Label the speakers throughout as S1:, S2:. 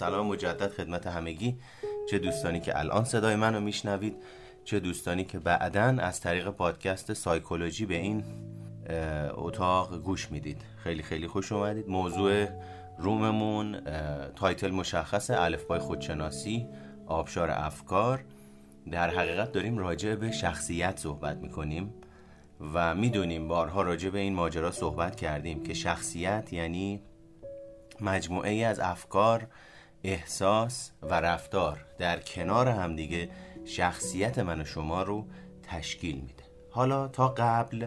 S1: سلام مجدد خدمت همگی. چه دوستانی که الان صدای منو میشنوید چه دوستانی که بعدا از طریق پادکست سایکولوژی به این اتاق گوش می‌دید. خیلی خیلی خوش اومدید. موضوع room مون title مشخص الفبای خودشناسی آبشار افکار. در حقیقت داریم راجع به شخصیت صحبت می‌کنیم و می‌دونیم بارها راجع به این ماجرا صحبت کردیم که شخصیت یعنی مجموعه ای از افکار احساس و رفتار در کنار همدیگه شخصیت من و شما رو تشکیل میده. حالا تا قبل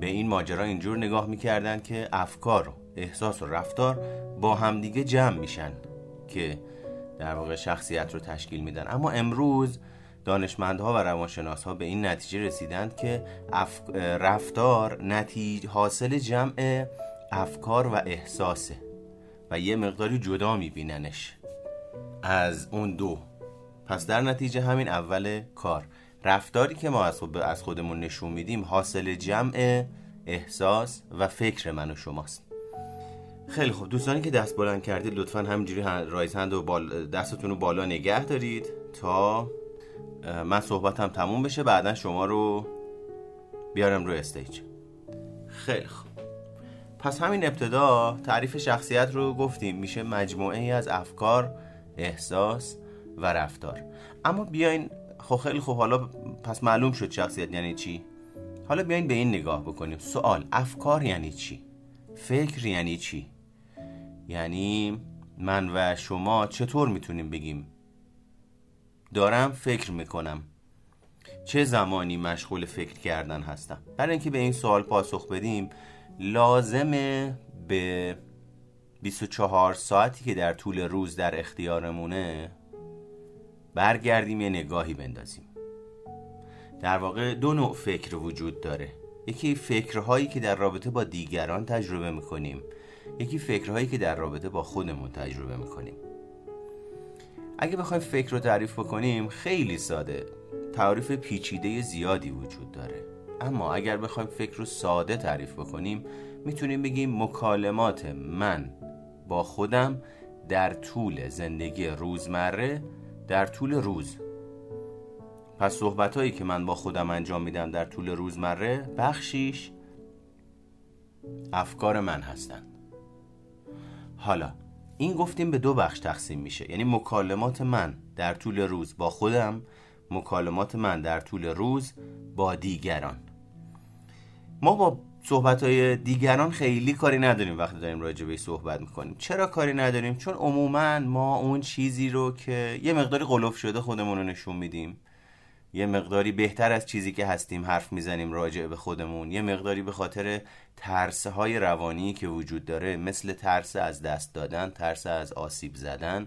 S1: به این ماجرا اینجور نگاه می‌کردن که افکار و احساس و رفتار با همدیگه جمع میشن که در واقع شخصیت رو تشکیل میدن. اما امروز دانشمندها و روانشناسها به این نتیجه رسیدند که رفتار نتیجه حاصل جمع افکار و احساسه. و یه مقداری جدا میبیننش. از اون دو. پس در نتیجه همین اول کار. رفتاری که ما از خودمون نشون میدیم حاصل جمع احساس و فکر من و شماست. خیلی خوب. دوستانی که دست بلند کردید لطفا همینجوری رایز هند و بال... دستتون رو بالا نگه دارید تا من صحبتم تموم بشه. بعدا شما رو بیارم رو استیج. خیلی خوب. پس همین ابتدا تعریف شخصیت رو گفتیم. میشه مجموعه ای از افکار احساس و رفتار. اما بیاین خب خیلی خوب حالا پس معلوم شد شخصیت یعنی چی. حالا بیاین به این نگاه بکنیم. سوال افکار یعنی چی؟ فکر یعنی چی؟ یعنی من و شما چطور می‌تونیم بگیم؟ دارم فکر می‌کنم. چه زمانی مشغول فکر کردن هستم؟ برای اینکه به این سوال پاسخ بدیم لازمه به 24 ساعتی که در طول روز در اختیارمونه برگردیم یه نگاهی بندازیم. در واقع دو نوع فکر وجود داره. یکی فکرهایی که در رابطه با دیگران تجربه می‌کنیم. یکی فکرهایی که در رابطه با خودمون تجربه می‌کنیم. اگه بخوایم فکر رو تعریف بکنیم خیلی ساده. تعریف پیچیده زیادی وجود داره. اما اگر بخوایم فکر رو ساده تعریف بکنیم می‌تونیم بگیم مکالمات من با خودم در طول زندگی روزمره در طول روز. پس صحبت هایی که من با خودم انجام میدم در طول روزمره بخشیش افکار من هستند. حالا این گفتیم به دو بخش تقسیم میشه. یعنی مکالمات من در طول روز با خودم مکالمات من در طول روز با دیگران. ما با صحبت های دیگران خیلی کاری نداریم وقتی داریم راجع به صحبت می‌کنیم. چرا کاری نداریم؟ چون عموما ما اون چیزی رو که یه مقداری قلوف شده خودمون رو نشون میدیم. یه مقداری بهتر از چیزی که هستیم حرف می‌زنیم راجع به خودمون. یه مقداری به خاطر ترس های روانی که وجود داره مثل ترس از دست دادن ترس از آسیب زدن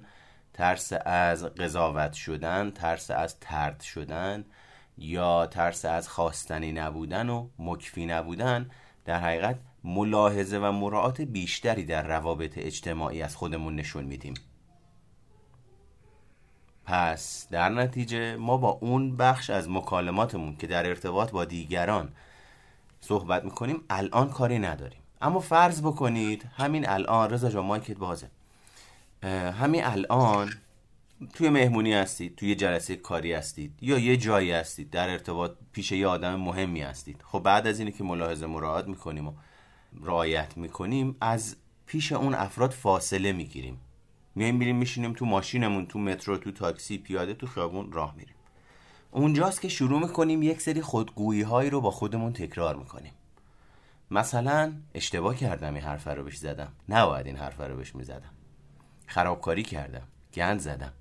S1: ترس از قضاوت شدن ترس از ترد شدن. یا ترس از خواستنی نبودن و مکفی نبودن در حقیقت ملاحظه و مراعات بیشتری در روابط اجتماعی از خودمون نشون میدیم. پس در نتیجه ما با اون بخش از مکالماتمون که در ارتباط با دیگران صحبت می‌کنیم الان کاری نداریم. اما فرض بکنید همین الان رضا جان مایکت بازه همین الان توی مهمونی هستید توی جلسه کاری هستید یا یه جایی هستید در ارتباط پیش یه آدم مهمی هستید. خب بعد از اینه که ملاحظه مراعات می‌کنیم و رعایت می‌کنیم از پیش اون افراد فاصله می‌گیریم. میایم میریم میشینیم تو ماشینمون تو مترو تو تاکسی پیاده تو خیابون راه میریم. اونجاست که شروع می‌کنیم یک سری خودگویی هایی رو با خودمون تکرار می‌کنیم. مثلا اشتباه کردم این حرف رو بهش زدم. نباید این حرف رو بهش می‌زدم. خرابکاری کردم. گند زدم.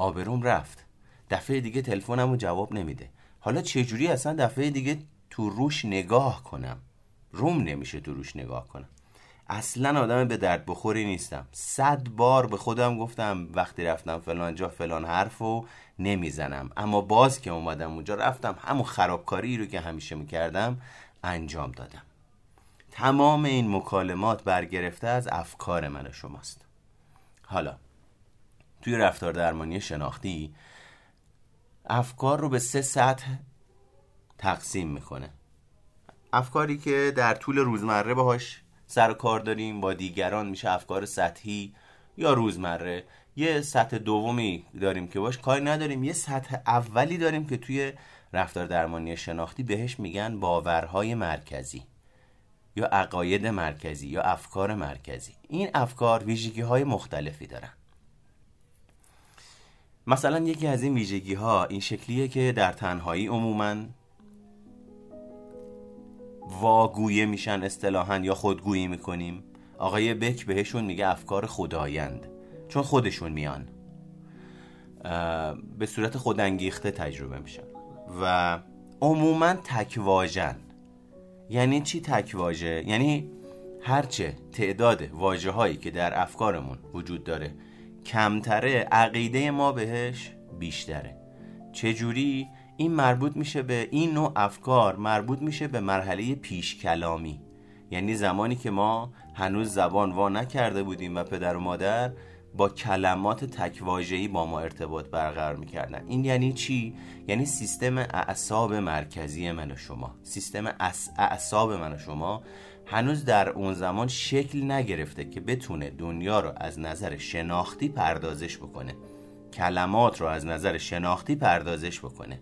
S1: آبروم رفت. دفعه دیگه تلفنمو جواب نمیده. حالا چجوری اصلا دفعه دیگه تو روش نگاه کنم؟ روم نمیشه تو روش نگاه کنم. اصلا آدم به درد بخوری نیستم. صد بار به خودم گفتم وقتی رفتم فلان جا فلان حرف و نمی‌زنم. اما باز که اومدم اونجا رفتم همون خرابکاری رو که همیشه می‌کردم انجام دادم. تمام این مکالمات برگرفته از افکار من شماست. حالا توی رفتار درمانی شناختی افکار رو به سه سطح تقسیم می‌کنه. افکاری که در طول روزمره باهاش سر کار داریم با دیگران میشه افکار سطحی یا روزمره. یه سطح دومی داریم که باش کاری نداریم یه سطح اولی داریم که توی رفتار درمانی شناختی بهش میگن باورهای مرکزی یا عقاید مرکزی یا افکار مرکزی. این افکار ویژگی های مختلفی دارن. مثلا یکی از این ویژگی ها این شکلیه که در تنهایی عموما واگویه میشن اصطلاحا یا خودگویی می‌کنیم. آقای بک بهشون میگه افکار خدایند چون خودشون میان. به صورت خودانگیخته تجربه میشن و عموما تکواژن. یعنی چی تکواژه؟ یعنی هرچه تعداد واجه هایی که در افکارمون وجود داره کمتره عقیده ما بهش بیشتره. چجوری؟ این مربوط میشه به این نوع افکار مربوط میشه به مرحله پیش کلامی یعنی زمانی که ما هنوز زبان وا نکرده بودیم و پدر و مادر با کلمات تکواژه‌ای با ما ارتباط برقرار می‌کردن. این یعنی چی؟ یعنی سیستم اعصاب مرکزی من و شما. سیستم اعصاب من و شما هنوز در اون زمان شکل نگرفته که بتونه دنیا رو از نظر شناختی پردازش بکنه. کلمات رو از نظر شناختی پردازش بکنه.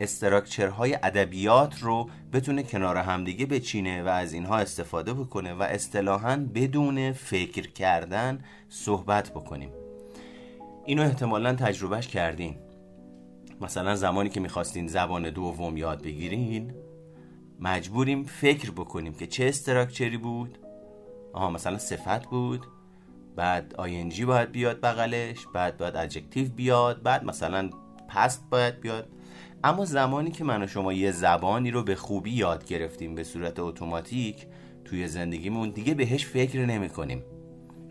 S1: structure های ادبیات رو بتونه کنار همدیگه بچینه و از اینها استفاده بکنه و اصطلاحا بدون فکر کردن صحبت بکنیم. اینو احتمالا تجربهش کردین. مثلا زمانی که می‌خواستین زبان دوم یاد بگیرین مجبوریم فکر بکنیم که چه structure ی بود. آها مثلا صفت بود. بعد ing باید بیاد بغلش بعد باید adjective بیاد بعد مثلا پست باید بیاد. اما زمانی که من و شما یه زبانی رو به خوبی یاد گرفتیم به صورت اتوماتیک توی زندگیمون دیگه بهش فکر نمی کنیم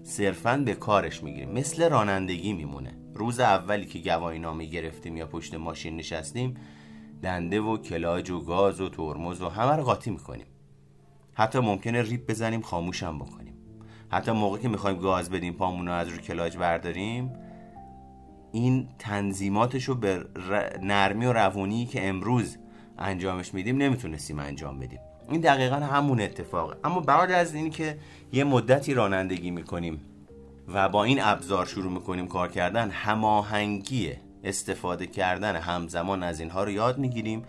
S1: صرفا به کارش می‌گیریم. مثل رانندگی میمونه. روز اولی که گواهی نامه گرفتیم یا پشت ماشین نشستیم دنده و کلاج و گاز و ترمز و همه رو قاطی می‌کنیم. حتی ممکنه ریپ بزنیم خاموشم بکنیم. حتی موقع که می‌خوایم گاز بدیم پامون رو از رو کلاج برداریم این تنظیماتش رو به نرمی و روونی که امروز انجامش میدیم نمی‌تونستیم انجام بدیم. این دقیقا همون اتفاقه. اما بعد از اینی که یه مدتی رانندگی می‌کنیم و با این ابزار شروع می‌کنیم کار کردن هماهنگی استفاده کردن همزمان از اینها رو یاد می‌گیریم.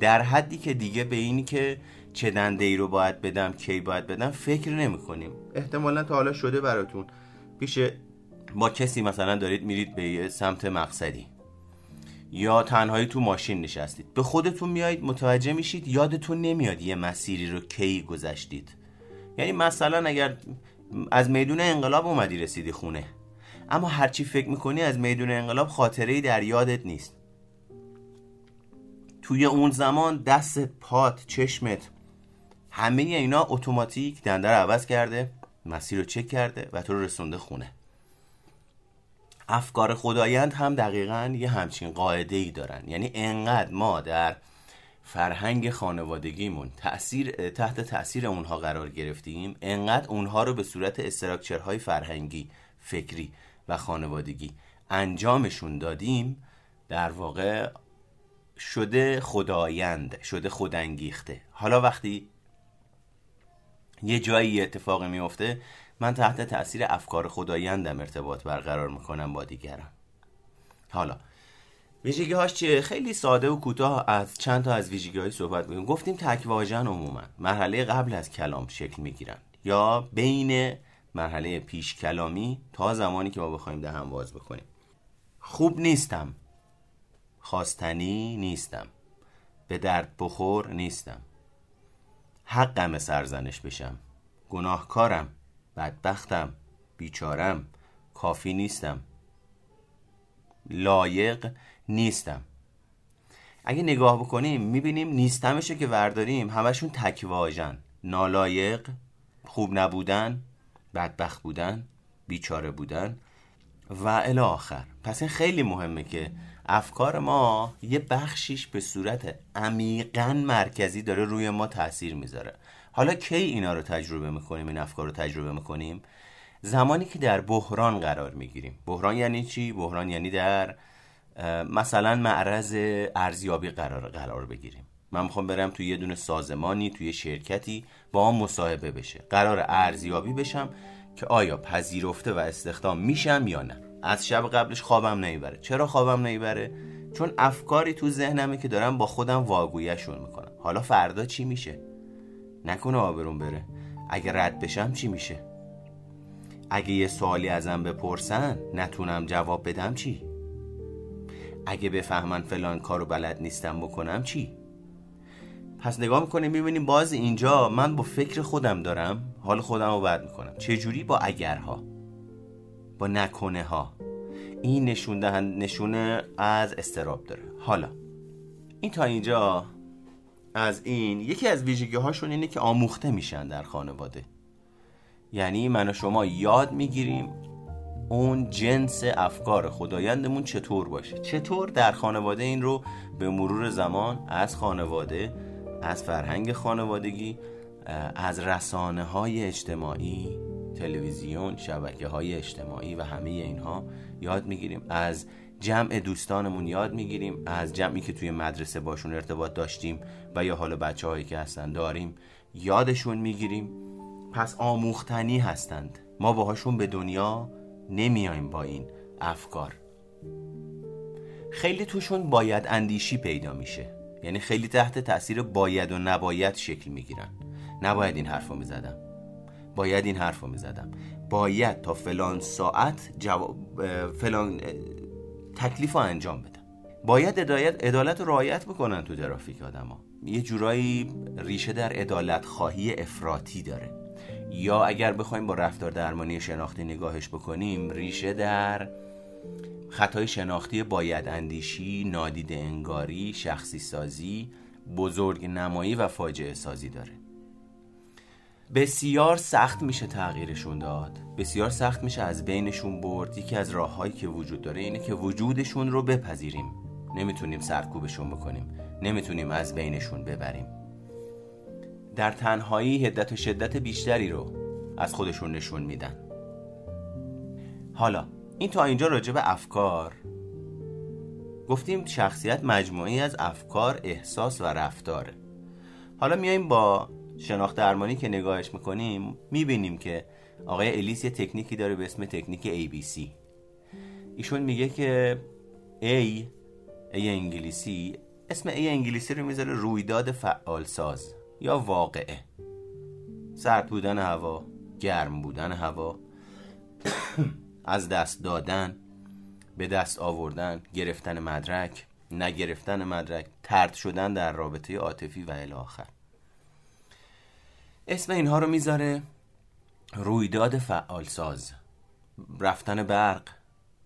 S1: در حدی که دیگه به اینی که چه دنده ای رو باید بدم کی باید بدم فکر نمی کنیم احتمالا تا حالا شده براتون. پیش با کسی مثلا دارید میرید به سمت مقصدی. یا تنهایی تو ماشین نشستید. به خودتون میایید متوجه میشید یادتون نمیاد یه مسیری رو کی گذشتید. یعنی مثلا اگر از میدون انقلاب اومدی رسیدی خونه. اما هرچی فکر می‌کنی از میدون انقلاب خاطره در یادت نیست. توی اون زمان دست پات چشمت همه اینا اتوماتیک دنده رو عوض کرده مسیر رو چک کرده و تو رو رسونده خونه. افکار خدایند هم دقیقا یه همچین قاعده ای دارن. یعنی انقدر ما در فرهنگ خانوادگیمون تأثیر تحت تاثیر اونها قرار گرفتیم انقدر اونها رو به صورت استراکچرهای فرهنگی فکری و خانوادگی انجامشون دادیم در واقع شده خدایند شده خودانگیخته. حالا وقتی یه جایی اتفاقی میفته من تحت تاثیر افکار خدایندم ارتباط برقرار می‌کنم با دیگران. حالا ویژگی هاش چیه؟ خیلی ساده و کوتاه از چند تا از ویژگی های صحبت بگیم گفتیم تکواژن عموما مرحله قبل از کلام شکل می‌گیرن یا بین مرحله پیش کلامی تا زمانی که ما بخوایم دهن باز بکنیم. خوب نیستم. خواستنی نیستم. به درد بخور نیستم. حقم سرزنش بشم. گناهکارم بدبختم بیچارم کافی نیستم. لایق نیستم. اگه نگاه بکنیم می‌بینیم نیستمشو که ورداریم. همشون تکواژن نالایق خوب نبودن بدبخت بودن بیچاره بودن و الی آخر. پس این خیلی مهمه که افکار ما یه بخشیش به صورت عمیقا مرکزی داره روی ما تاثیر می‌ذاره. حالا کی اینا رو تجربه می‌کنیم این افکار رو تجربه می‌کنیم؟ زمانی که در بحران قرار می‌گیریم. بحران یعنی چی؟ بحران یعنی در مثلا معرض ارزیابی قرار قرار بگیریم. من می‌خوام برم توی یه دونه سازمانی توی شرکتی با هم مصاحبه بشه. قرار ارزیابی بشم که آیا پذیرفته و استخدام میشم یا نه. از شب قبلش خوابم نمی‌بره چرا خوابم نمی‌بره چون افکاری تو ذهنمه که دارم با خودم واگویشون می‌کنم. حالا فردا چی میشه؟ نکنه آبرون بره. اگه رد بشم چی میشه؟ اگه یه سوالی ازم بپرسن نتونم جواب بدم چی؟ اگه بفهمن فلان کارو بلد نیستم بکنم چی؟ پس نگاه می‌کنیم می‌بینیم باز اینجا من با فکر خودم دارم. حال خودم رو بد می‌کنم. چجوری با اگرها؟ با نکنه ها این نشون نشونه از استراب داره. حالا این تا اینجا از این یکی از ویژگی هاشون اینه که آموخته میشن در خانواده. یعنی من و شما یاد می‌گیریم اون جنس افکار خدایندمون چطور باشه. چطور در خانواده این رو به مرور زمان از خانواده از فرهنگ خانوادگی از رسانه های اجتماعی تلویزیون شبکه های اجتماعی و همه اینها یاد می‌گیریم. از جمع دوستانمون یاد می‌گیریم. از جمعی که توی مدرسه باشون ارتباط داشتیم و یا حالا بچه هایی که هستن داریم یادشون می‌گیریم. پس آموختنی هستند. ما باهاشون به دنیا نمیایم با این افکار. خیلی توشون باید اندیشی پیدا میشه. یعنی خیلی تحت تاثیر باید و نباید شکل می‌گیرن. نباید این حرف رو می‌زدم. باید این حرف رو می‌زدم. باید تا فلان ساعت جواب فلان تکلیف رو انجام بدم. باید ادایت عدالت رو رعایت بکنن تو ترافیک آدما. یه جورایی ریشه در عدالت خواهی افراطی داره. یا اگر بخوایم با رفتار درمانی شناختی نگاهش بکنیم ریشه در خطای شناختی باید اندیشی، نادید انگاری، شخصی سازی، بزرگ نمایی و فاجعه سازی داره. بسیار سخت میشه تغییرشون داد. بسیار سخت میشه از بینشون برد. یکی از راههایی که وجود داره اینه که وجودشون رو بپذیریم. نمی‌تونیم سرکوبشون بکنیم. نمی‌تونیم از بینشون ببریم. در تنهایی هدت و شدت بیشتری رو از خودشون نشون میدن. حالا این تا اینجا راجع به افکار. گفتیم شخصیت مجموعی از افکار احساس و رفتاره. حالا میایم با شناخت درمانی که نگاهش می‌کنیم می‌بینیم که آقای الیس یه تکنیکی داره به اسم تکنیک ABC ایشون میگه که A A انگلیسی اسم A انگلیسی رو می‌ذاره رویداد فعال ساز یا واقعه. سرد بودن هوا گرم بودن هوا از دست دادن به دست آوردن گرفتن مدرک نگرفتن مدرک ترد شدن در رابطه عاطفی و الی آخر اسم اینها رو می‌ذاره رویداد فعال ساز رفتن برق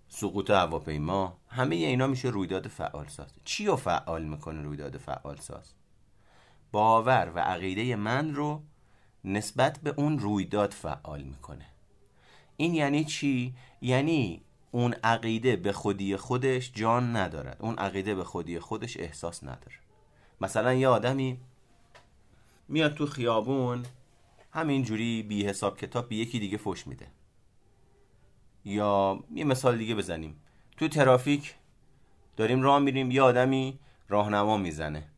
S1: سقوط هواپیما همه اینا میشه رویداد فعال ساز چی رو فعال می‌کنه رویداد فعال ساز باور و عقیده من رو نسبت به اون رویداد فعال می‌کنه. این یعنی چی؟ یعنی اون عقیده به خودی خودش جان ندارد. اون عقیده به خودی خودش احساس نداره. مثلا یه آدمی میاد تو خیابون همینجوری بی حساب کتاب به یکی دیگه فش میده. یا یه مثال دیگه بزنیم. تو ترافیک داریم راه میریم یه آدمی راهنما می‌زنه.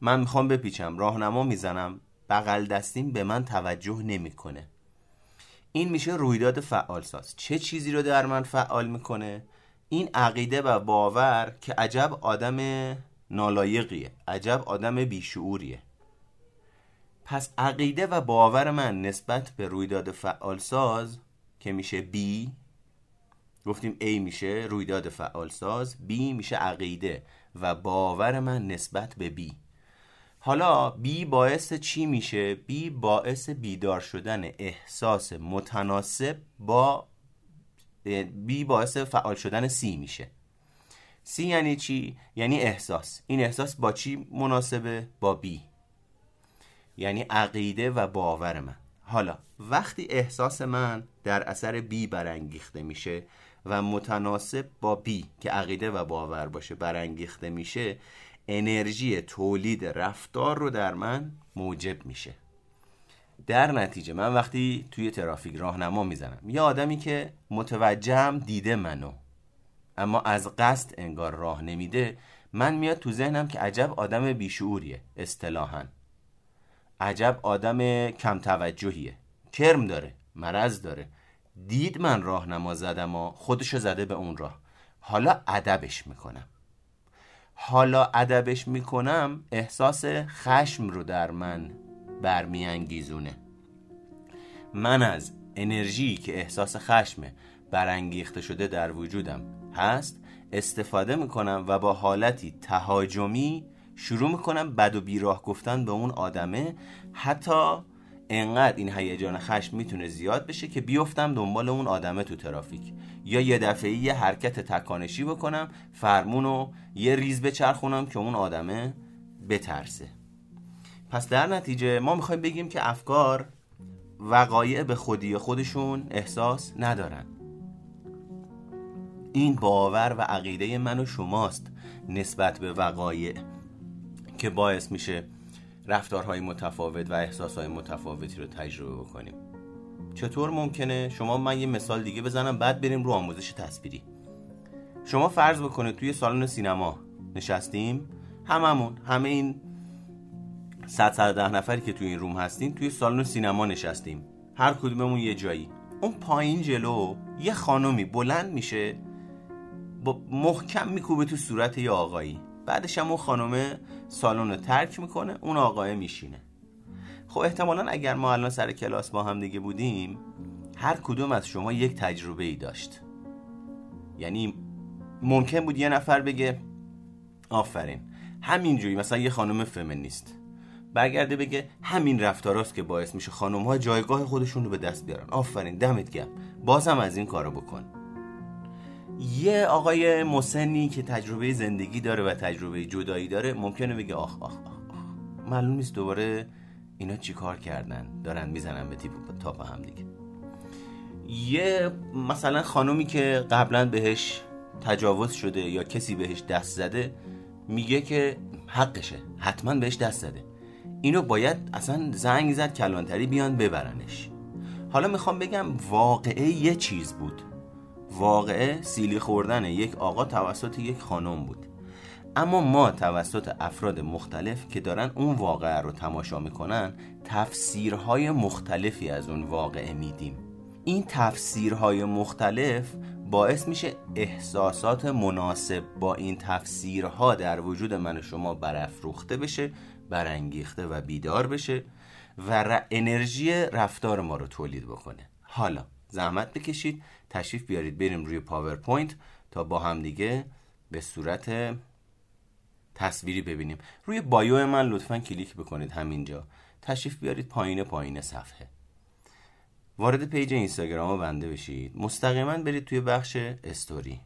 S1: من می‌خوام بپیچم راهنما می‌زنم بغل دستیم به من توجه نمی‌کنه. این میشه رویداد فعال ساز چه چیزی رو در من فعال می‌کنه؟ این عقیده و باور که عجب آدم نالایقیه عجب آدم بیشعوریه. پس عقیده و باور من نسبت به رویداد فعال ساز که میشه B گفتیم A میشه رویداد فعال ساز B میشه عقیده و باور من نسبت به B حالا بی باعث چی میشه؟ بی باعث بیدار شدن احساس متناسب با بی باعث فعال شدن سی میشه سی یعنی چی؟ یعنی احساس این احساس با چی مناسبه؟ با بی یعنی عقیده و باور من. حالا وقتی احساس من در اثر بی برانگیخته میشه و متناسب با بی که عقیده و باور باشه برانگیخته میشه انرژی تولید رفتار رو در من موجب میشه. در نتیجه من وقتی توی ترافیک راهنما می‌زنم یه آدمی که متوجهم دیده منو اما از قصد انگار راه نمیده من میاد تو ذهنم که عجب آدم بیشعوریه اصطلاحا. عجب آدم کم توجهیه. کرم داره مرض داره. دید من راهنما زدم و خودشو زده به اون راه. حالا ادبش می‌کنم. حالا ادبش می‌کنم احساس خشم رو در من برمیانگیزونه. من از انرژی که احساس خشمه برانگیخته شده در وجودم هست استفاده می‌کنم و با حالتی تهاجمی شروع می‌کنم بد و بیراه گفتن به اون آدمه. حتی انقدر این هیجان خشم می‌تونه زیاد بشه که بیفتم دنبال اون آدمه تو ترافیک. یا یه دفعه یه حرکت تکانشی بکنم فرمونو یه ریز بچرخونم که اون آدمه بترسه. پس در نتیجه ما می‌خوایم بگیم که افکار وقایع به خودی خودشون احساس ندارن. این باور و عقیده من و شماست نسبت به وقایع. که باعث میشه رفتارهای متفاوت و احساسهای متفاوتی رو تجربه بکنیم. چطور ممکنه؟ شما من یه مثال دیگه بزنم بعد بریم رو آموزش تصویری. شما فرض بکنید توی سالن سینما نشستیم هممون همه این 100 ده نفری که توی این روم هستیم توی سالن سینما نشستیم. هر کدوممون یه جایی. اون پایین جلو یه خانمی بلند میشه با محکم میکوبه تو صورت یه آقایی. بعدش هم اون خانومه سالن رو ترک می‌کنه اون آقای میشینه. خب احتمالا اگر ما الان سر کلاس با هم دیگه بودیم هر کدوم از شما یک تجربه ای داشت. یعنی ممکن بود یه نفر بگه آفرین همینجوری مثلا یه خانم فمینیست. برگرده بگه همین رفتاراست که باعث میشه خانم ها جایگاه خودشون رو به دست بیارن. آفرین دمت گرم. بازم از این کارو بکن. یه آقای مسنی که تجربه زندگی داره و تجربه جدایی داره ممکنه بگه آخ آخ آخ, آخ. معلوم نیست دوباره اینا چی کار کردن؟ دارن می‌زنن به تیپ تاپ هم دیگه. یه مثلا خانومی که قبلا بهش تجاوز شده یا کسی بهش دست زده میگه که حقشه حتما بهش دست زده. اینو باید اصلا زنگ زد کلانتری بیان ببرنش. حالا می‌خوام بگم واقعه یه چیز بود. واقعه سیلی خوردن یک آقا توسط یک خانم بود. اما ما توسط افراد مختلف که دارن اون واقعه رو تماشا می‌کنن تفسیرهای مختلفی از اون واقعه میدیم. این تفسیرهای مختلف باعث میشه احساسات مناسب با این تفسیرها در وجود من و شما برافروخته بشه برانگیخته و بیدار بشه و انرژی رفتار ما رو تولید بکنه. حالا زحمت بکشید. تشریف بیارید. بریم روی پاورپوینت تا با هم دیگه به صورت تصویری ببینیم. روی bio من لطفا کلیک بکنید همینجا. تشریف بیارید پایین پایین صفحه. وارد page اینستاگرام بنده بشید. مستقیما برید توی بخش story.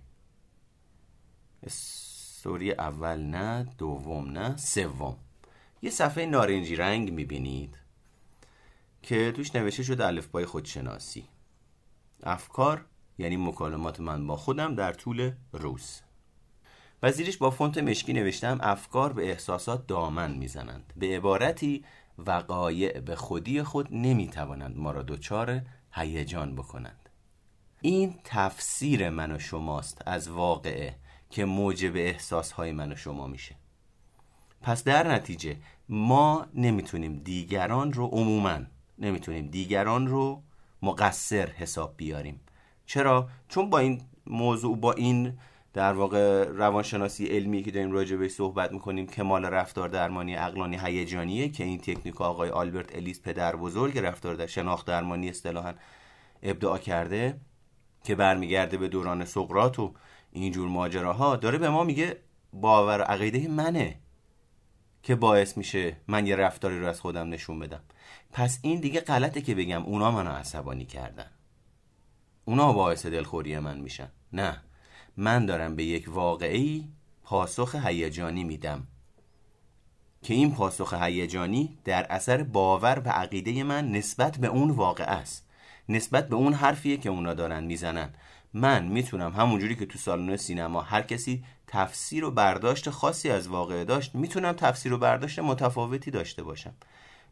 S1: story اول نه دوم نه سوم. یه صفحه نارنجی رنگ می‌بینید که توش نوشته شده الفبای خودشناسی. افکار یعنی مکالمات من با خودم در طول روز. و زیرش با فونت مشکی نوشتم افکار به احساسات دامن می‌زنند. به عبارتی وقایع به خودی خود نمی‌توانند ما را دچار هیجان بکنند. این تفسیر من و شماست از واقعه که موجب احساسهای من و شما میشه. پس در نتیجه ما نمی‌تونیم دیگران رو عموما نمی‌تونیم دیگران رو مقصر حساب بیاریم. چرا؟ چون با این موضوع با این در واقع روانشناسی علمی که داریم راجع به صحبت می‌کنیم کمال رفتار درمانی اقلانی هیجانیه که این تکنیک آقای آلبرت الیس پدر بزرگ رفتار در شناخت درمانی اصطلاحا ابداع کرده که برمیگرده به دوران سقراط و اینجور ماجراها داره به ما میگه باور عقیده منه که باعث میشه من یه رفتاری رو از خودم نشون بدم پس این دیگه غلطه که بگم اونا منو عصبانی کردن اونا باعث دلخوری من میشن. نه من دارم به یک واقعی پاسخ هیجانی میدم. که این پاسخ هیجانی در اثر باور و عقیده من نسبت به اون واقع است. نسبت به اون حرفیه که اونا دارن می‌زنن. من می‌تونم همونجوری که تو سالن سینما هر کسی تفسیر و برداشت خاصی از واقعه داشت می‌تونم تفسیر و برداشت متفاوتی داشته باشم.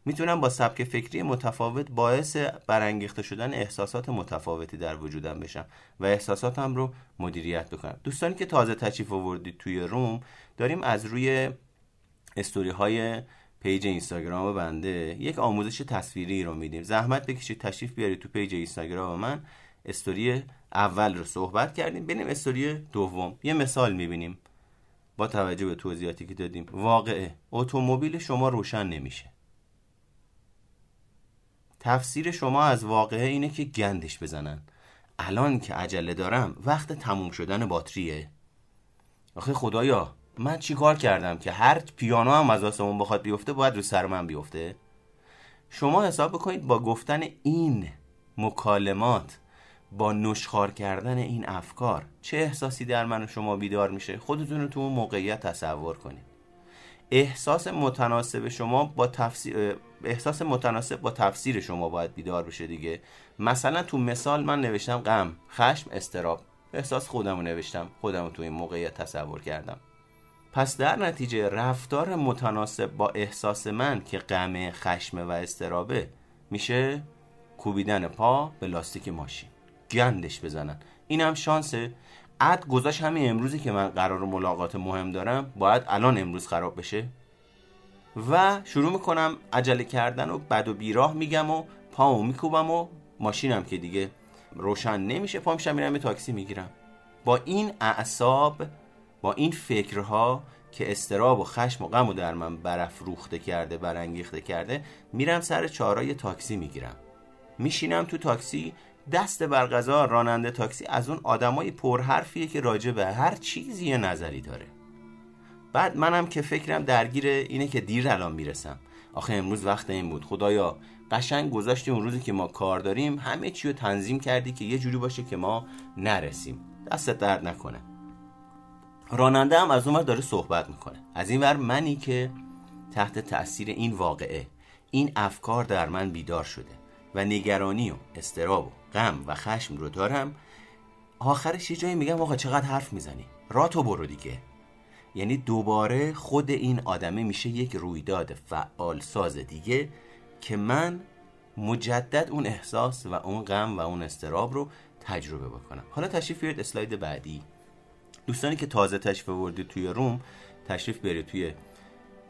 S1: می‌تونم با سبک فکری متفاوت باعث برانگیخته شدن احساسات متفاوتی در وجودم بشم و احساساتم رو مدیریت بکنم. دوستانی که تازه تشریف آوردید توی روم داریم از روی استوری های page اینستاگرام بنده یک آموزش تصویری رو میدیم. زحمت بکشید تشریف بیارید تو page اینستاگرام من. استوری اول رو صحبت کردیم. بریم استوری دوم. یه مثال می‌بینیم. با توجه به توضیحاتی که دادیم. واقعه. اتومبیل شما روشن نمیشه. تفسیر شما از واقعه اینه که گندش بزنن. الان که عجله دارم وقت تموم شدن باتریه. آخه خدایا من چیکار کردم که هر پیانو هم از آسمون بخواد بیفته باید رو سر من بیفته؟ شما حساب بکنید با گفتن این مکالمات با نشخار کردن این افکار چه احساسی در من و شما بیدار میشه؟ خودتون رو تو اون موقعیت تصور کنید. احساس متناسب شما با تفسیر احساس متناسب با تفسیر شما باید بیدار بشه دیگه. مثلا تو مثال من نوشتم غم خشم استراب احساس خودم رو نوشتم خودم رو تو این موقعیت تصور کردم. پس در نتیجه رفتار متناسب با احساس من که غم خشم و استرابه میشه کوبیدن پا به لاستیک ماشین. گندش بزنن. اینم شانسه. عد گذاشت همین امروزی که من قرار ملاقات مهم دارم باید الان امروز خراب بشه. و شروع می‌کنم عجله کردن و بد و بیراه میگم و پامو میکوبم و ماشینم که دیگه روشن نمیشه پا میشم میرم تاکسی می‌گیرم. با این اعصاب با این فکرها که استراب و خشم و غم و در من برافروخته کرده برانگیخته کرده میرم سر چهارای تاکسی می‌گیرم. میشینم تو تاکسی دست بر غذا راننده تاکسی از اون آدمای پرحرفیه که راجع به هر چیزی نظری داره. بعد منم که فکرم درگیر اینه که دیر الان می‌رسم. آخه امروز وقت این بود. خدایا قشنگ گذاشتی اون روزی که ما کار داریم همه چی رو تنظیم کردی که یه جوری باشه که ما نرسیم. دستت درد نکنه. راننده هم از اون داره صحبت می‌کنه. از این ور منی که تحت تاثیر این واقعه این افکار در من بیدار شده و نگرانی و استراب و غم و خشم رو دارم. آخرش یه جایی میگم آقا چقدر حرف می‌زنی؟ راتو برو دیگه. یعنی دوباره خود این آدمه میشه یک رویداد فعال ساز دیگه که من مجدد اون احساس و اون غم و اون استراب رو تجربه بکنم. حالا تشریف بیارید اسلاید بعدی. دوستانی که تازه تشریف آوردید توی روم تشریف برید توی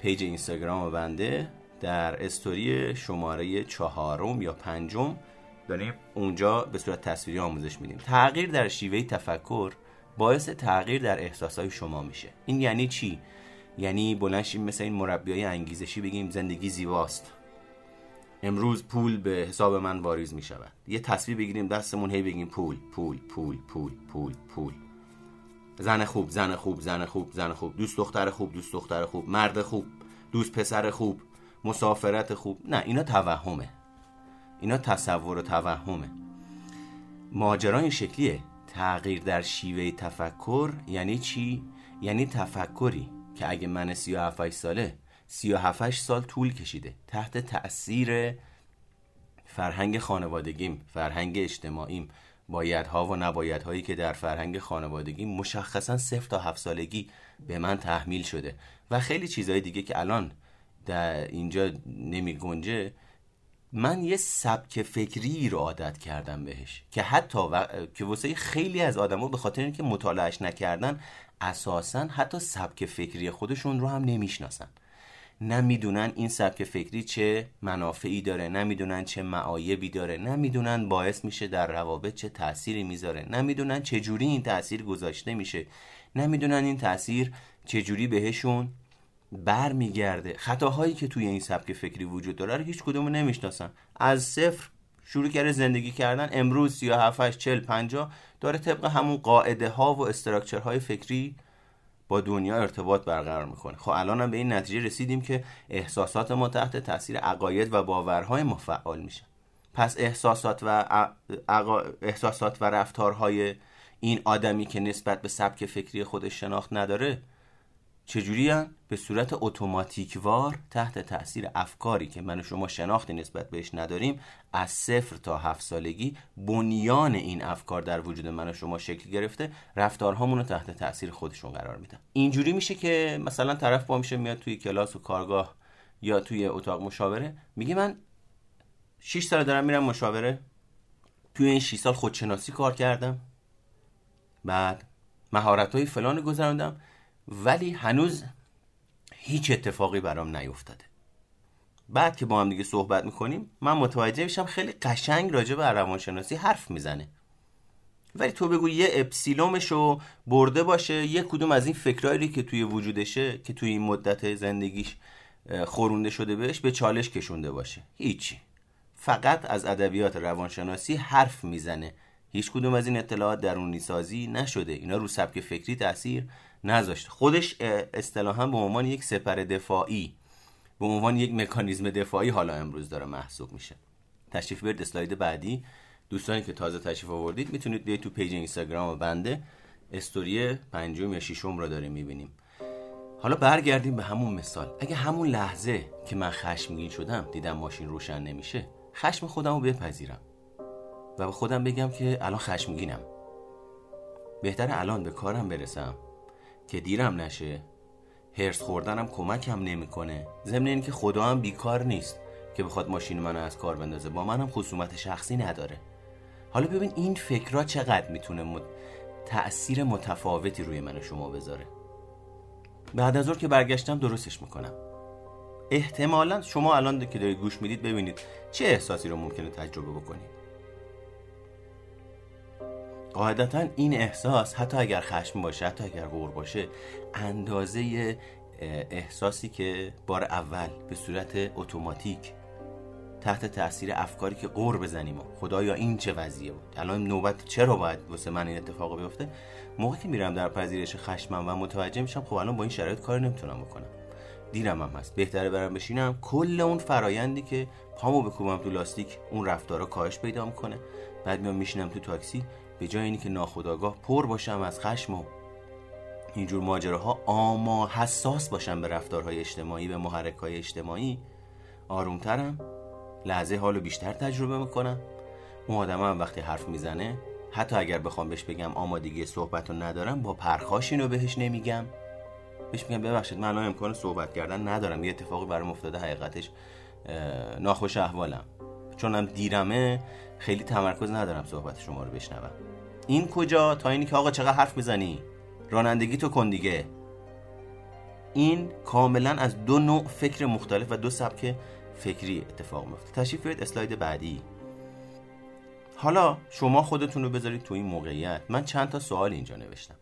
S1: پیج اینستاگرام بنده در استوری شماره چهارم یا پنجم. داریم؟ اونجا به صورت تصویری آموزش میدیم. تغییر در شیوه تفکر باعث تغییر در احساسهای شما میشه. این یعنی چی؟ یعنی بلنشیم مثل این مربیای انگیزشی بگیم زندگی زیباست. امروز پول به حساب من واریز می‌شود. یه تصویر بگیریم دستمون هی بگیم پول پول پول پول پول پول. زن خوب زن خوب زن خوب زن خوب. دوست دختر خوب دوست دختر خوب. مرد خوب دوست پسر خوب. مسافرت خوب. نه اینا توهمه. اینا تصور و توهمه. ماجرا این شکلیه. تغییر در شیوه تفکر یعنی چی؟ یعنی تفکری که اگه من 37 ساله 37 سال طول کشیده تحت تأثیر فرهنگ خانوادگیم فرهنگ اجتماعیم بایدها و نبایدهایی که در فرهنگ خانوادگی مشخصا صفر تا هفت سالگی به من تحمیل شده و خیلی چیزهای دیگه که الان در اینجا نمی گنجه من یه سبک فکری رو عادت کردم بهش که حتی و... که واسه خیلی از آدما به خاطر اینکه مطالعهش نکردن اساسا حتی سبک فکری خودشون رو هم نمی‌شناسن. نمی‌دونن این سبک فکری چه منافعی داره نمی‌دونن چه معایبی داره نمی‌دونن باعث میشه در روابط چه تأثیری می‌ذاره نمی‌دونن چه جوری این تاثیر گذاشته میشه نمی‌دونن این تاثیر چه جوری بهشون برمیگرده. خطاهایی که توی این سبک فکری وجود داره رو هیچ کدومو نمی‌شناسن. از صفر شروع کرده زندگی کردن. امروز 37 40 50 داره طبق همون قاعده ها و استراکچر های فکری با دنیا ارتباط برقرار می‌کنه. خب الان هم به این نتیجه رسیدیم که احساسات ما تحت تاثیر عقاید و باورهای ما فعال میشن. پس احساسات و احساسات و رفتارهای این آدمی که نسبت به سبک فکری خودش شناخت نداره چجوری به صورت اتوماتیکوار تحت تاثیر افکاری که من و شما شناختی نسبت بهش نداریم از صفر تا هفت سالگی بنیان این افکار در وجود من و شما شکل گرفته. رفتارهامون رو تحت تاثیر خودشون قرار میدن. اینجوری میشه که مثلا طرف با میشه میاد توی کلاس و کارگاه یا توی اتاق مشاوره. میگه من 6 سال دارم میرم مشاوره. توی این 6 سال خودشناسی کار کردم. بعد مهارت های فلان گذراندم. ولی هنوز هیچ اتفاقی برام نیفتاده. بعد که با هم دیگه صحبت می‌کنیم من متوجه میشم خیلی قشنگ راجع به روانشناسی حرف می‌زنه. ولی تو بگو یه اپسیلومشو برده باشه یه کدوم از این فکرایی که توی وجودشه که توی این مدت زندگیش خورونده شده بهش به چالش کشونده باشه. هیچی. فقط از ادبیات روانشناسی حرف می‌زنه. هیچ کدوم از این اطلاعات درونی سازی نشده. اینا رو سبک فکری تاثیر نذاشته. خودش اصطلاحا به عنوان یک سپر دفاعی به عنوان یک مکانیزم دفاعی حالا امروز داره محسوب میشه. تشریف ببرید اسلاید بعدی. دوستانی که تازه تشریف آوردید می‌تونید بیاید تو page اینستاگرام بنده استوری پنجم یا ششم رو داریم می‌بینیم. حالا برگردیم به همون مثال. اگه همون لحظه که من خشمگین شدم دیدم ماشین روشن نمیشه خشم خودم رو بپذیرم و به خودم بگم که الان خشمگینم. بهتر الان به کارم برسم. که دیرم نشه. هرس خوردنم کمکم نمی‌کنه. ضمن اینکه خدا هم بیکار نیست که بخواد ماشین منو از کار بندازه. با منم خصومت شخصی نداره. حالا ببین این فکرها چقدر می‌تونه مت... تأثیر متفاوتی روی من و شما بذاره. بعد از که برگشتم درستش می‌کنم. احتمالا شما الان که دارید گوش می‌دید ببینید چه احساسی رو ممکنه تجربه بکنید. قاعدتا این احساس حتی اگر خشم باشه حتی اگر غور باشه اندازه احساسی که بار اول به صورت اتوماتیک تحت تاثیر افکاری که قور بزنیم خدایا این چه وضعیه بود؟ الان نوبت چرا باید واسه من این اتفاق بیفته؟ موقعی که میرم در پذیرش خشمم و متوجه میشم خب الان با این شرایط کار نمی‌تونم بکنم. دیرم هم هست. بهتره برم بشینم. کل اون فرایندی که پامو بکوبم تو لاستیک اون رفتارا کاهش پیدا می‌کنه. بعد میام میشینم تو تاکسی. به جای اینی که ناخداگاه پر باشم از خشم و اینجور ماجراها آما حساس باشم به رفتارهای اجتماعی به محرکهای اجتماعی آرومترم لحظه حالو بیشتر تجربه می‌کنم. اون آدم هم وقتی حرف می‌زنه حتی اگر بخوام بهش بگم آمادگی صحبت رو ندارم با پرخاش اینو بهش نمیگم. بهش میگم ببخشید من الان امکان صحبت کردن ندارم. یه اتفاقی برام افتاده حقیقتش ناخوش احوالم. چونم دیرمه خیلی تمرکز ندارم صحبت شما رو بشنوم. این کجا؟ تا اینی که آقا چقدر حرف می‌زنی؟ رانندگی تو کن دیگه. این کاملا از دو نوع فکر مختلف و دو سبک فکری اتفاق میفته تشریف بیارید اسلاید بعدی. حالا شما خودتون رو بذارید تو این موقعیت. من چند تا سوال اینجا نوشتم.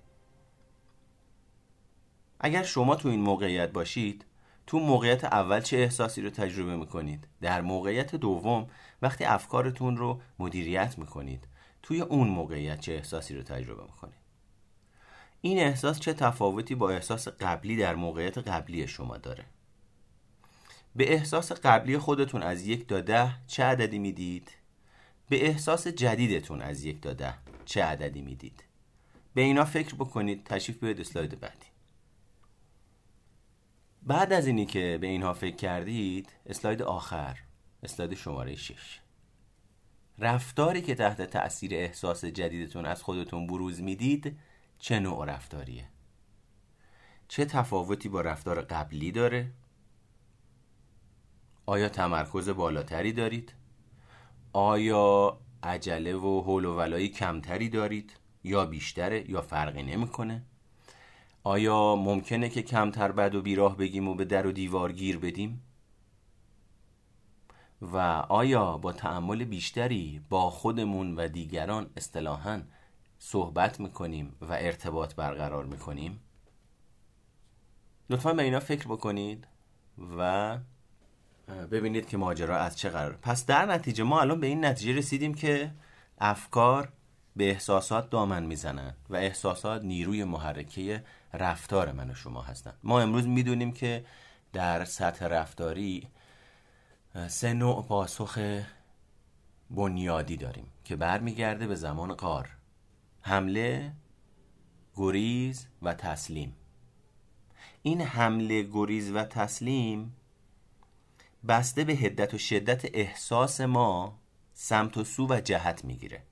S1: اگر شما تو این موقعیت باشید تو موقعیت اول چه احساسی رو تجربه می‌کنید در موقعیت دوم وقتی افکارتون رو مدیریت می‌کنید توی اون موقعیت چه احساسی رو تجربه می‌کنید این احساس چه تفاوتی با احساس قبلی در موقعیت قبلی شما داره به احساس قبلی خودتون از یک تا ده چه عددی می‌دید؟ به احساس جدیدتون از یک تا ده چه عددی می‌دید؟ به اینا فکر بکنید تشریف بیاید اسلاید بعدی بعد از اینی که به اینها فکر کردید اسلاید آخر اسلاید شماره 6 رفتاری که تحت تأثیر احساس جدیدتون از خودتون بروز می‌دید چه نوع رفتاریه؟ چه تفاوتی با رفتار قبلی داره؟ آیا تمرکز بالاتری دارید؟ آیا عجله و حول و ولایی کمتری دارید؟ یا بیشتره یا فرقی نمی‌کنه؟ آیا ممکنه که کمتر بد و بیراه بگیم و به در و دیوار گیر بدیم؟ و آیا با تعمل بیشتری با خودمون و دیگران اصطلاحا صحبت می‌کنیم و ارتباط برقرار می‌کنیم؟ لطفا به اینا فکر بکنید و ببینید که ماجرا از چه قرار. پس در نتیجه ما الان به این نتیجه رسیدیم که افکار به احساسات دامن می‌زنن و احساسات نیروی محرکه رفتار من و شما هستن ما امروز می‌دونیم که در سطح رفتاری سه نوع پاسخ بنیادی داریم که برمیگرده به زمان قار حمله گریز و تسلیم. این حمله گریز و تسلیم بسته به هدت و شدت احساس ما سمت و سو و جهت می‌گیره.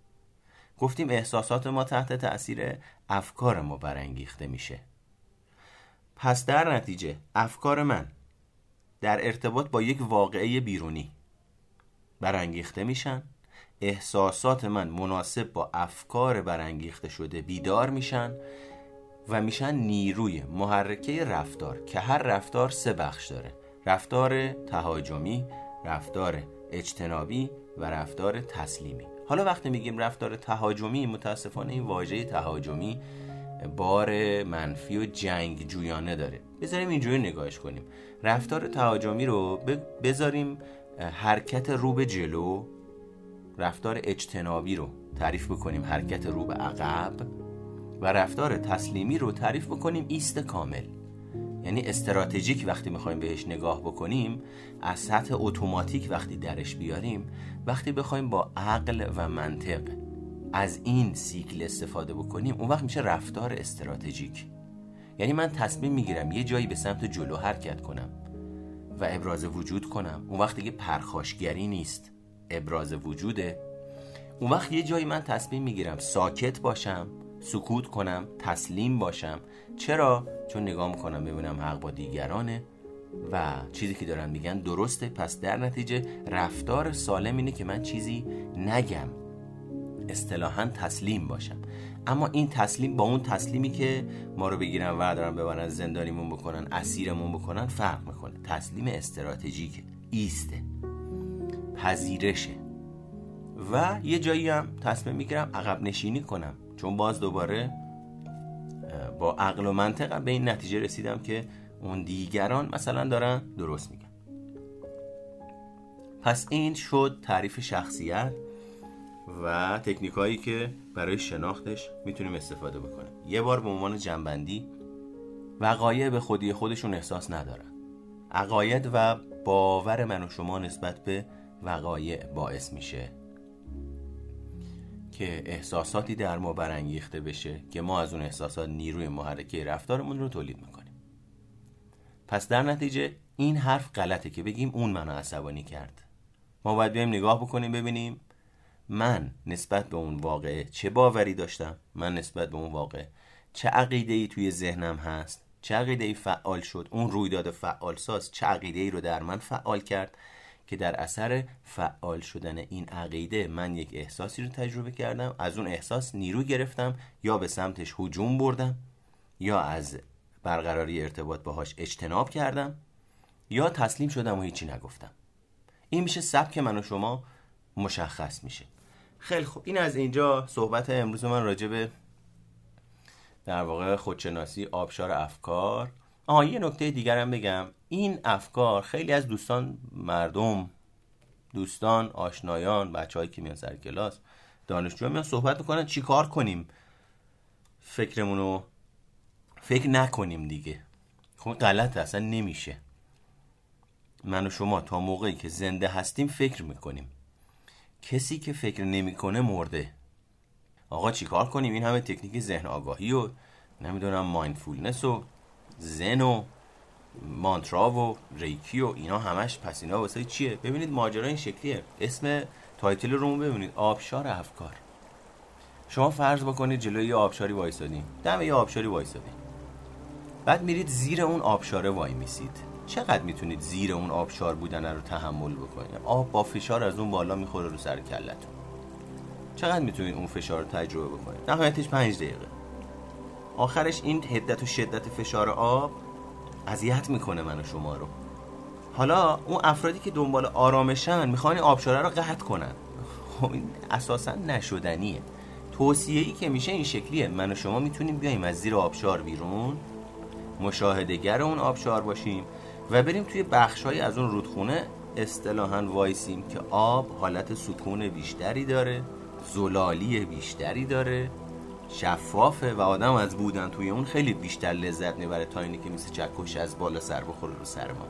S1: گفتیم احساسات ما تحت تأثیر افکار ما برانگیخته میشه. پس در نتیجه افکار من در ارتباط با یک واقعه بیرونی برانگیخته میشن. احساسات من مناسب با افکار برانگیخته شده بیدار میشن و میشن نیروی محرکه رفتار که هر رفتار سه بخش داره. رفتار تهاجمی رفتار اجتنابی و رفتار تسلیمی. حالا وقتی میگیم رفتار تهاجمی متاسفانه این واژه تهاجمی بار منفی و جنگ جویانه داره. بذاریم اینجوری نگاهش کنیم. رفتار تهاجمی رو بذاریم حرکت رو به جلو رفتار اجتنابی رو تعریف بکنیم حرکت رو به عقب و رفتار تسلیمی رو تعریف بکنیم ایست کامل. یعنی استراتژیک وقتی می‌خوایم بهش نگاه بکنیم از سطح اتوماتیک وقتی درش بیاریم وقتی بخوایم با عقل و منطق از این سیکل استفاده بکنیم اون وقت میشه رفتار استراتژیک. یعنی من تصمیم می‌گیرم یه جایی به سمت جلو حرکت کنم و ابراز وجود کنم. اون وقت دیگه پرخاشگری نیست. ابراز وجوده. اون وقت یه جایی من تصمیم می‌گیرم ساکت باشم. سکوت کنم تسلیم باشم. چرا؟ چون نگاه می‌کنم ببینم حق با دیگرانه و چیزی که دارن میگن درسته. پس در نتیجه رفتار سالم اینه که من چیزی نگم. اصطلاحا تسلیم باشم. اما این تسلیم با اون تسلیمی که ما رو بگیرن وردارن ببرن زندانیمون بکنن اسیرمون بکنن فرق می‌کنه. تسلیم استراتژیک ایسته. پذیرشه. و یه جایی هم تصمیم می‌گیرم عقب نشینی کنم. چون باز دوباره با عقل و منطق به این نتیجه رسیدم که اون دیگران مثلا دارن درست میگن. پس این شد تعریف شخصیت و تکنیک هایی که برای شناختش می‌تونیم استفاده بکنیم. یه بار به عنوان جنبندی وقایع به خودی خودشون احساس ندارن. عقاید و باور من و شما نسبت به وقایع باعث میشه. که احساساتی در ما برانگیخته بشه که ما از اون احساسات نیروی محرکه رفتارمون رو تولید می‌کنیم. پس در نتیجه این حرف غلطه که بگیم اون منو عصبانی کرد. ما باید بیایم نگاه بکنیم ببینیم من نسبت به اون واقعه چه باوری داشتم من نسبت به اون واقعه چه عقیده ای توی ذهنم هست چه عقیده ای فعال شد اون رویداد فعال ساز چه عقیده ای رو در من فعال کرد. که در اثر فعال شدن این عقیده من یک احساسی رو تجربه کردم از اون احساس نیرو گرفتم یا به سمتش هجوم بردم یا از برقراری ارتباط باهاش اجتناب کردم یا تسلیم شدم و هیچی نگفتم. این میشه سبک من و شما مشخص میشه. خیلی خوب. این از اینجا صحبت امروز من راجع به در واقع خودشناسی آبشار افکار آها یه نکته دیگرم بگم. این افکار خیلی از دوستان مردم دوستان آشنایان بچههایی که میان سر کلاس دانشجو میان صحبت می‌کنن چی کار کنیم. فکرمونو فکر نکنیم دیگه. خب غلط اصلا نمیشه. من و شما تا موقعی که زنده هستیم فکر می‌کنیم. کسی که فکر نمی‌کنه مرده. آقا چیکار کنیم؟ این همه تکنیک ذهن آگاهی و نمی‌دونم mindfulness و ذن و مانترا و ریکی و اینا همش پس اینا واسه چیه؟ ببینید ماجرا این شکلیه. اسم title رو ببینید. آبشار افکار. شما فرض بکنید جلوی یه آبشاری وایسادین. دم یه آبشاری وایسادین. بعد میرید زیر اون آبشاره وای میسید. چقدر می‌تونید زیر اون آبشار بودن رو تحمل بکنید؟ آب با فشار از اون بالا می‌خوره رو سر کلتون چقدر می‌تونید اون فشار رو تجربه بکنید؟ نهایتش پنج دقیقه. آخرش این حدت و شدت فشار آب اذیت می‌کنه منو شما رو. حالا اون افرادی که دنبال آرامشن می‌خوان آبشاره رو قطع کنن. خب این اساسا نشدنیه. توصیه ای که میشه این شکلیه. من و شما می‌تونیم بیایم از زیر آبشار بیرون مشاهدگر اون آبشار باشیم و بریم توی بخشهایی از اون رودخونه اصطلاحا وایسیم که آب حالت سکون بیشتری داره زلالی بیشتری داره. شفافه و آدم از بودن توی اون خیلی بیشتر لذت می‌بره تا اینی که مثل چکش از بالا سر بخوره رو سر ما.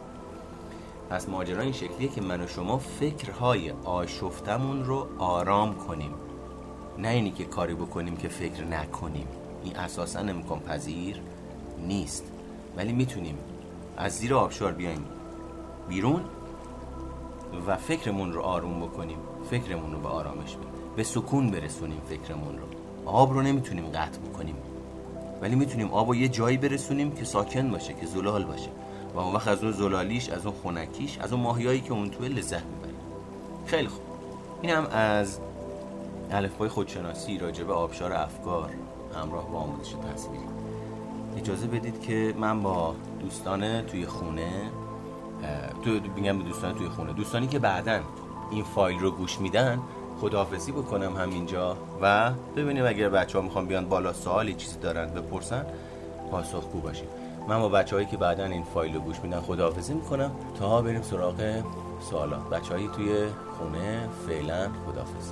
S1: پس ماجرا این شکلیه که من و شما فکرهای آشفتمون رو آرام کنیم. نه اینی که کاری بکنیم که فکر نکنیم. این اساسا امکان پذیر نیست. ولی می‌تونیم از زیر آبشار بیایم بیرون و فکرمون رو آروم بکنیم. فکرمون رو به آرامش بدیم. به سکون برسونیم فکرمون رو. آب رو نمی‌تونیم قطع بکنیم. ولی می‌تونیم آب رو یه جایی برسونیم که ساکن باشه که زلال باشه. و اون وقت از اون زلالیش از اون خونکیش از اون ماهیایی که اون توی لذت می‌بریم. خیلی خوب. این هم از الفبای خودشناسی راجع آبشار افکار همراه با آموزش تصویری اجازه بدید که من با دوستان توی خونه تو میگم به دوستان توی خونه. دوستانی که بعدا این فایل رو گوش میدن خداحافظی بکنم همینجا. و ببینیم اگر بچه ها می‌خوان بیان بالا سوالی چیزی دارن بپرسن پاسخگو باشیم من با بچه هایی که بعدا این فایل رو گوش میدن خداحافظی می‌کنم تا بریم سراغ سوالات. بچه هایی توی خونه فعلا خداحافظ